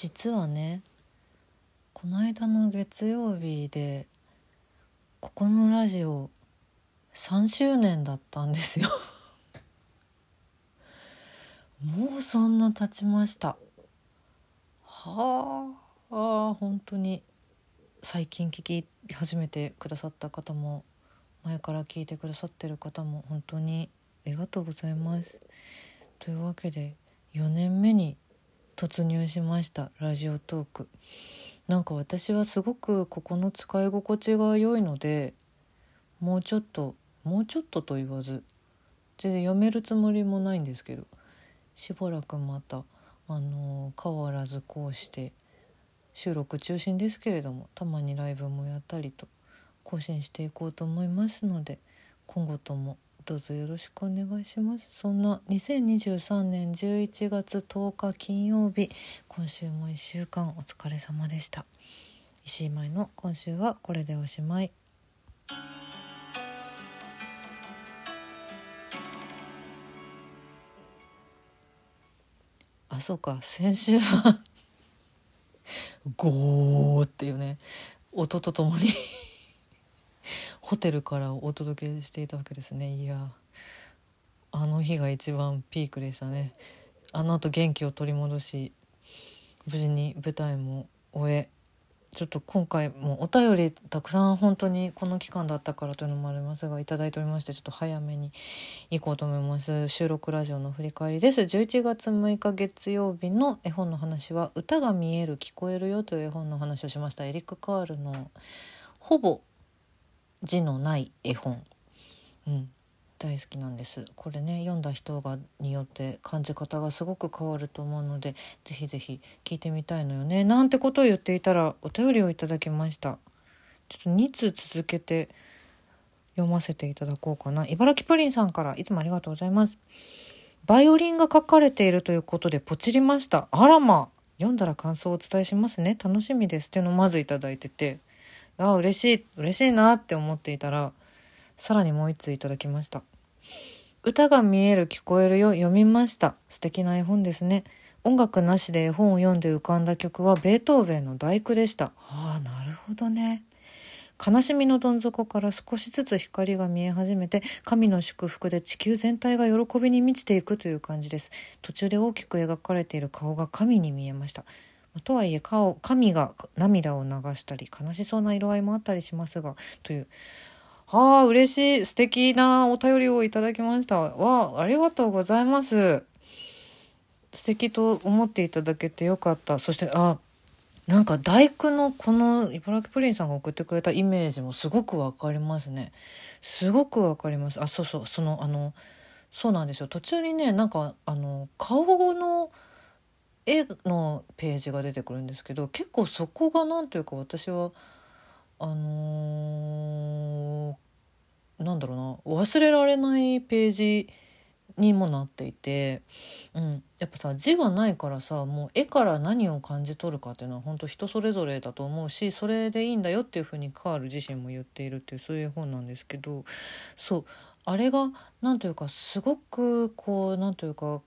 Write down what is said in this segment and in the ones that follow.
実はねこの間の月曜日でここのラジオ3周年だったんですよ。もうそんな経ちました。はあ本当に最近聞き始めてくださった方も前から聞いてくださってる方も本当にありがとうございます。というわけで4年目に突入しました。ラジオトーク。なんか私はすごくここの使い心地が良いのでもうちょっともうちょっとと言わず全然やめるつもりもないんですけどしばらくまたあの変わらずこうして収録中心ですけれどもたまにライブもやったりと更新していこうと思いますので今後ともどうぞよろしくお願いします。そんな2023年11月10日金曜日今週も1週間お疲れ様でした。石井舞の今週はこれでおしまい。あそうか。先週は ゴーっていうね。音とともにホテルからお届けしていたわけですね。いやあの日が一番ピークでしたね。あの後元気を取り戻し無事に舞台も終えちょっと今回もお便りたくさん本当にこの期間だったからというのもありますが頂いておりましてちょっと早めに行こうと思います。収録ラジオの振り返りです。11月6日月曜日の絵本の話は「歌が見える聞こえるよ」という絵本の話をしました。エリック・カールのほぼ字のない絵本、うん、大好きなんです。これね読んだ人がによって感じ方がすごく変わると思うのでぜひぜひ聞いてみたいのよね。なんてことを言っていたらお便りをいただきました。ちょっと2通続けて読ませていただこうかな。茨城プリンさんからいつもありがとうございます。バイオリンが書かれているということでポチりました。あらま。読んだら感想をお伝えしますね。楽しみです。っていうのをまずいただいてて。ああ嬉しい嬉しいなって思っていたらさらにもう一通いただきました。歌が見える聞こえるよ読みました。素敵な絵本ですね。音楽なしで絵本を読んで浮かんだ曲はベートーベンの第九でした。ああなるほどね。悲しみのどん底から少しずつ光が見え始めて神の祝福で地球全体が喜びに満ちていくという感じです。途中で大きく描かれている顔が神に見えました。とはいえ顔神が涙を流したり悲しそうな色合いもあったりしますがという。ああ嬉しい。素敵なお便りをいただきました。わありがとうございます。素敵と思っていただけてよかった。そしてあなんか大工のこの茨城プリンさんが送ってくれたイメージもすごくわかりますね。すごくわかります。あそうそうそのあのそうなんですよ。途中にねなんかあの顔の絵のページが出てくるんですけど結構そこが何というか私はあのー、なんだろうな忘れられないページにもなっていて、うん、やっぱさ字がないからさもう絵から何を感じ取るかっていうのは本当人それぞれだと思うしそれでいいんだよっていうふうにカール自身も言っているっていうそういう本なんですけどそうあれが何というかすごくこう何というか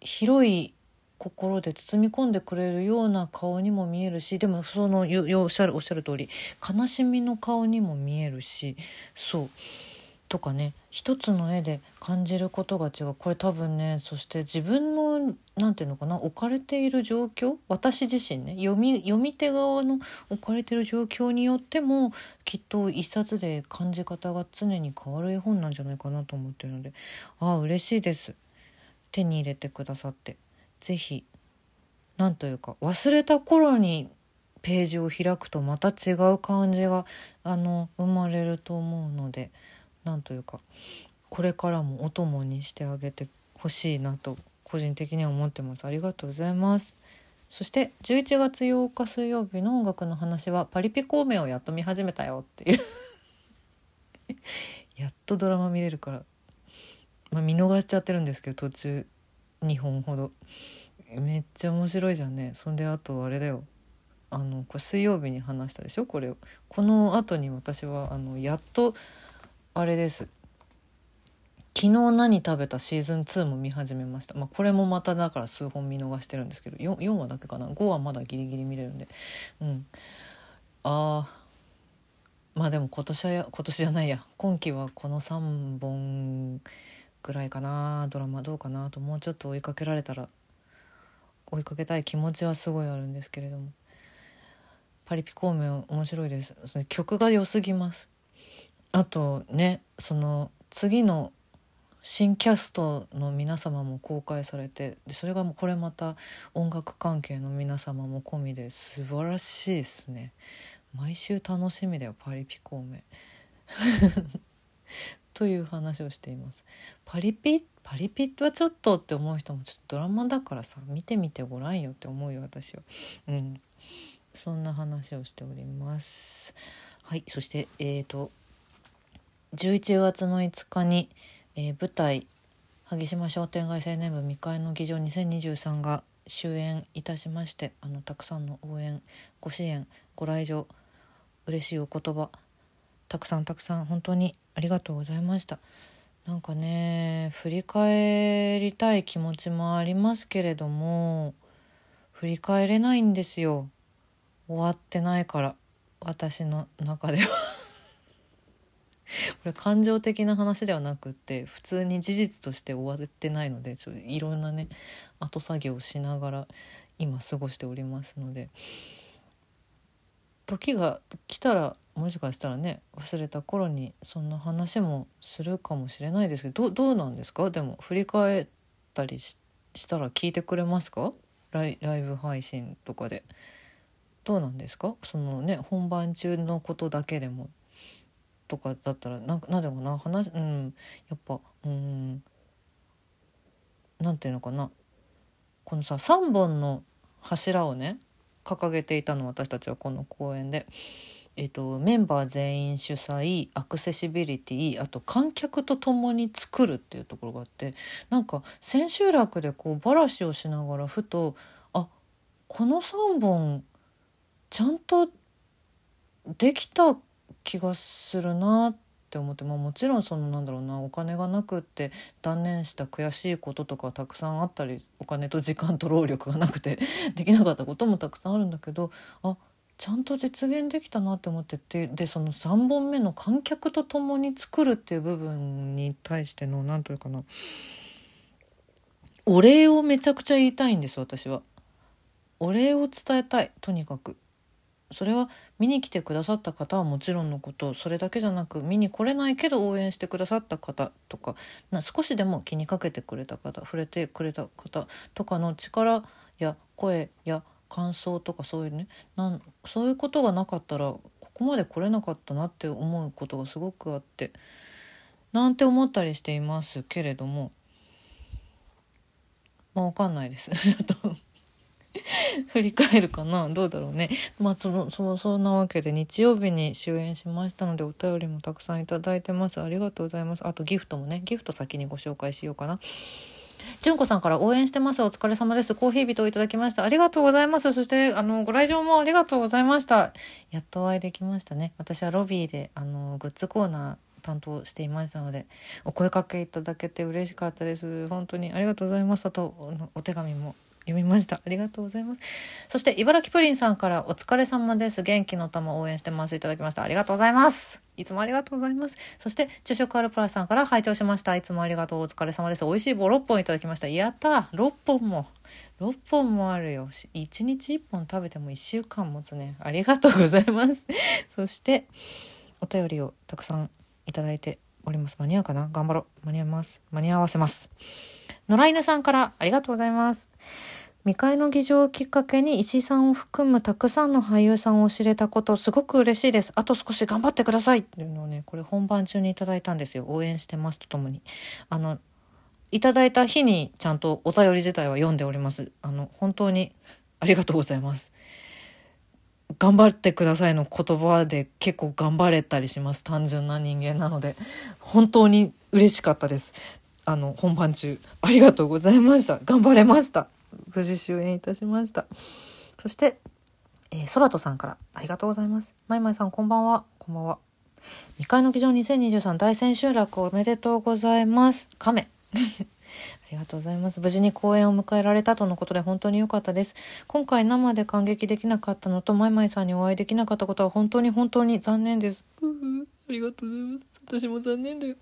広い心で包み込んでくれるような顔にも見えるしでもそのおっしゃるおっしゃる通り悲しみの顔にも見えるしそう。とかね一つの絵で感じることが違う。これ多分ねそして自分の何て言うのかな置かれている状況私自身ね読み読み手側の置かれている状況によってもきっと一冊で感じ方が常に変わる絵本なんじゃないかなと思ってるのでああ嬉しいです。手に入れてくださって。是非何というか忘れた頃にページを開くとまた違う感じがあの生まれると思うので何というかこれからもお供にしてあげてほしいなと個人的には思ってます。ありがとうございます。そして11月8日水曜日の音楽の話はパリピ孔明をやっと見始めたよっていう。やっとドラマ見れるから、まあ、見逃しちゃってるんですけど途中。2本ほど。めっちゃ面白いじゃんね。そんであとあれだよ。あのこれ水曜日に話したでしょ？これを。この後に私はあのやっとあれです。昨日何食べた？シーズン2も見始めました、まあ、これもまただから数本見逃してるんですけど。4, 4話だけかな？5話まだギリギリ見れるんで。うん。ああまあでも今年は今年じゃないや。今期はこの3本ぐらいかなドラマどうかなともうちょっと追いかけられたら追いかけたい気持ちはすごいあるんですけれども。パリピ孔明面白いです。その曲が良すぎます。あとねその次の新キャストの皆様も公開されてでそれがもうこれまた音楽関係の皆様も込みで素晴らしいですね。毎週楽しみだよパリピ孔明。という話をしています。パリピパリピはちょっとって思う人もちょっとドラマだからさ見てみてごらんよって思うよ私は。うん。そんな話をしております。はいそしてえっ、ー、と11月の5日に、えー、舞台萩島商店街青年部未開の議場2023が終演いたしましてあのたくさんの応援ご支援ご来場嬉しいお言葉たくさんたくさん本当にありがとうございました。なんかね振り返りたい気持ちもありますけれども振り返れないんですよ。終わってないから私の中では。これ感情的な話ではなくって普通に事実として終わってないのでちょいろんなね後作業をしながら今過ごしておりますので。時が来たらもしかしたらね忘れた頃にそんな話もするかもしれないですけどどうなんですか？でも振り返ったりしたら聞いてくれますか？ライブ配信とかで。どうなんですか？そのね本番中のことだけでもとかだったらなんなんでもな話うんやっぱうんなんていうのかな。このさ3本の柱をね掲げていたの私たちはこの公演で、えーと、メンバー全員主催アクセシビリティあと観客と共に作るっていうところがあってなんか千秋楽でこうバラシをしながらふとあこの3本ちゃんとできた気がするなっって思って、まあ、もちろんそのなんだろうなお金がなくって断念した悔しいこととかたくさんあったりお金と時間と労力がなくて できなかったこともたくさんあるんだけどあちゃんと実現できたなって思っててでその3本目の観客と共に作るっていう部分に対しての何というかなお礼をめちゃくちゃ言いたいんです私は。お礼を伝えたいとにかくそれは見に来てくださった方はもちろんのことそれだけじゃなく見に来れないけど応援してくださった方とか少しでも気にかけてくれた方触れてくれた方とかの力や声や感想とかそういうねなんそういうことがなかったらここまで来れなかったなって思うことがすごくあってなんて思ったりしていますけれどもまあ分かんないです ちょっと。振り返るかな？どうだろうね。まあ、その、その、そんなわけで日曜日に終演しましたのでお便りもたくさんいただいてます。ありがとうございます。あとギフトもね、ギフト先にご紹介しようかな。純子さんから応援してます。お疲れ様です。コーヒー人をいただきました。ありがとうございます。そして、あの、ご来場もありがとうございました。やっとお会いできましたね。私はロビーで、あの、グッズコーナー、担当していましたのでお声かけいただけて嬉しかったです本当にありがとうございますあとお手紙も読みました。ありがとうございます。そして、茨城プリンさんからお疲れ様です。元気の玉応援してます。いただきました。ありがとうございます。いつもありがとうございます。そして、昼食アルプラスさんから拝聴しました。いつもありがとう。お疲れ様です。美味しい棒6本いただきました。やったー !6 本も。6本もあるよ。1日1本食べても1週間持つね。ありがとうございます。そして、お便りをたくさんいただいております。間に合うかな？頑張ろう。間に合います。間に合わせます。野良犬さんからありがとうございます。未開の議場をきっかけに石井さんを含むたくさんの俳優さんを知れたこと、すごく嬉しいです。あと少し頑張ってくださいっていうのをね、これ本番中にいただいたんですよ。応援してますとともに。あの、いただいた日にちゃんとお便り自体は読んでおります。あの、本当にありがとうございます。頑張ってくださいの言葉で結構頑張れたりします。単純な人間なので。本当に嬉しかったです。あの、本番中。ありがとうございました。頑張れました。無事終演いたしました。そして、えー、空とさんからありがとうございます。まいまいさんこんばんは。こんばんは。未開の議場2023大千秋楽おめでとうございます亀 ありがとうございます。無事に公演を迎えられたとのことで本当に良かったです。今回生で観劇できなかったのと、マイマイさんにお会いできなかったことは本当に本当に残念です。ありがとうございます。私も残念だよ。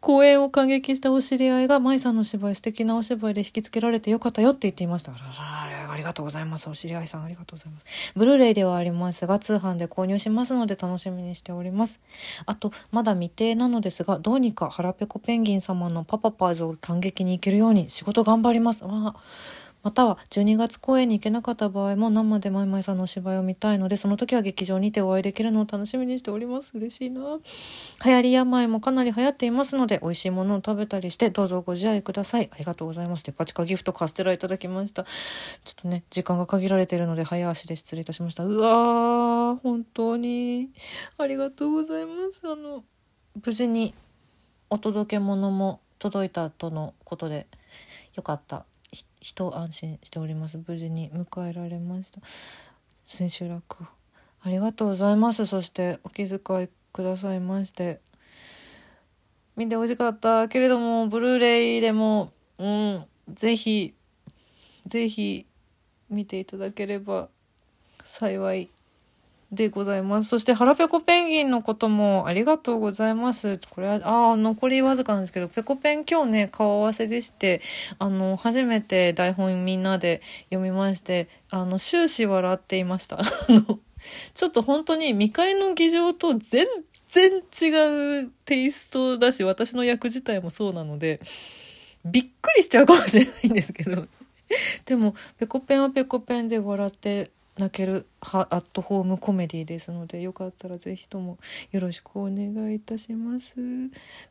公演を観劇したお知り合いが、舞さんの芝居、素敵なお芝居で引きつけられてよかったよって言っていました。ありがとうございます。お知り合いさん、ありがとうございます。ブルーレイではありますが、通販で購入しますので楽しみにしております。あと、まだ未定なのですが、どうにか腹ペコペンギン様のパパパーズを観劇に行けるように仕事頑張ります。わあまたは12月公演に行けなかった場合も生でマイマイさんのお芝居を見たいのでその時は劇場にてお会いできるのを楽しみにしております。嬉しいな。流行り病もかなり流行っていますので美味しいものを食べたりしてどうぞご自愛ください。ありがとうございます。デパ地下ギフトカステラいただきました。ちょっとね時間が限られているので早足で失礼いたしました。うわー本当に。ありがとうございます。あの無事にお届け物も届いたとのことでよかった。人安心しております。無事に迎えられました。千秋楽ありがとうございます。そしてお気遣いくださいまして。見てほしかったけれどもブルーレイでもうんぜひぜひ見ていただければ幸いでございます。そして、腹ペコペンギンのこともありがとうございます。これは、ああ、残りわずかなんですけど、ペコペン今日ね、顔合わせでして、あの、初めて台本みんなで読みまして、あの、終始笑っていました。あの、ちょっと本当に未開の議場と全然違うテイストだし、私の役自体もそうなので、びっくりしちゃうかもしれないんですけど、でも、ペコペンはペコペンで笑って泣けるアットホームコメディですのでよかったら是非ともよろしくお願いいたします。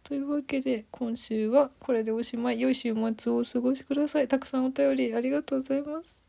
というわけで今週はこれでおしまい良い週末をお過ごしください。たくさんお便りありがとうございます。